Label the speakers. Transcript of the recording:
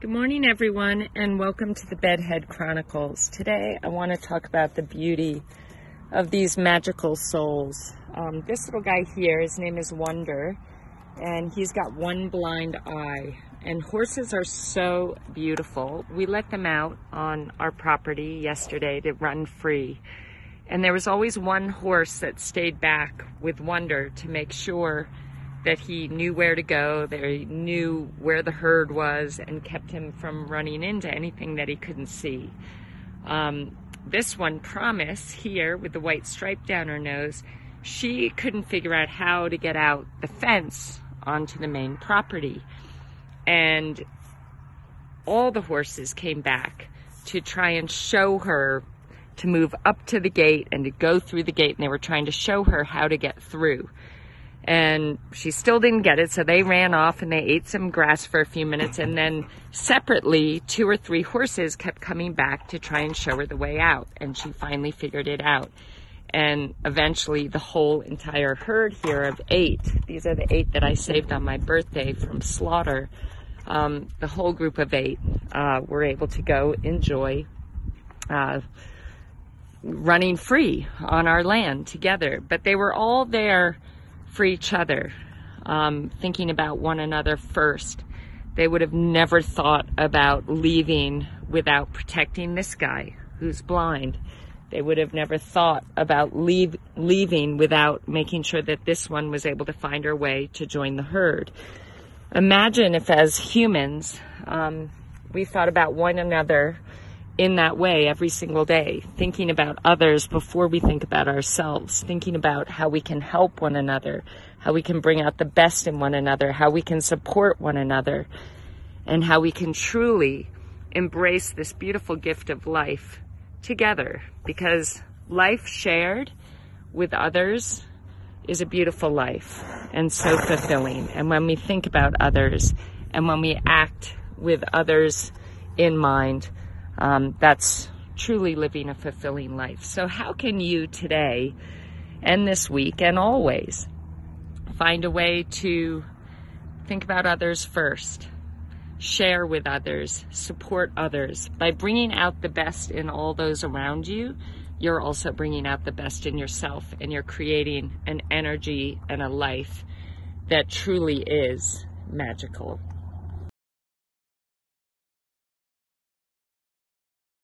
Speaker 1: Good morning, everyone, and welcome to the Bed Head Chronicles. Today, I want to talk about the beauty of these magical souls. Um, this little guy here, his name is Wonder, and he's got one blind eye. And horses are so beautiful. We let them out on our property yesterday to run free. And there was always one horse that stayed back with Wonder to make sure that he knew where to go, that he knew where the herd was, and kept him from running into anything that he couldn't see. Um, this one, Promise, here with the white stripe down her nose, she couldn't figure out how to get out the fence onto the main property. And all the horses came back to try and show her to move up to the gate and to go through the gate, and they were trying to show her how to get through and she still didn't get it. So they ran off and they ate some grass for a few minutes. And then separately, two or three horses kept coming back to try and show her the way out. And she finally figured it out. And eventually, the whole entire herd here of eight, these are the eight that I saved on my birthday from slaughter, um, the whole group of eight uh, were able to go enjoy. Uh, running free on our land together, but they were all there for each other, um, thinking about one another first. They would have never thought about leaving without protecting this guy who's blind. They would have never thought about leave, leaving without making sure that this one was able to find her way to join the herd. Imagine if, as humans, um, we thought about one another in that way every single day, thinking about others before we think about ourselves, thinking about how we can help one another, how we can bring out the best in one another, how we can support one another, and how we can truly embrace this beautiful gift of life together because life shared with others is a beautiful life and so fulfilling. And when we think about others and when we act with others in mind, um, that's truly living a fulfilling life. So, how can you today and this week and always find a way to think about others first, share with others, support others? By bringing out the best in all those around you, you're also bringing out the best in yourself and you're creating an energy and a life that truly is magical.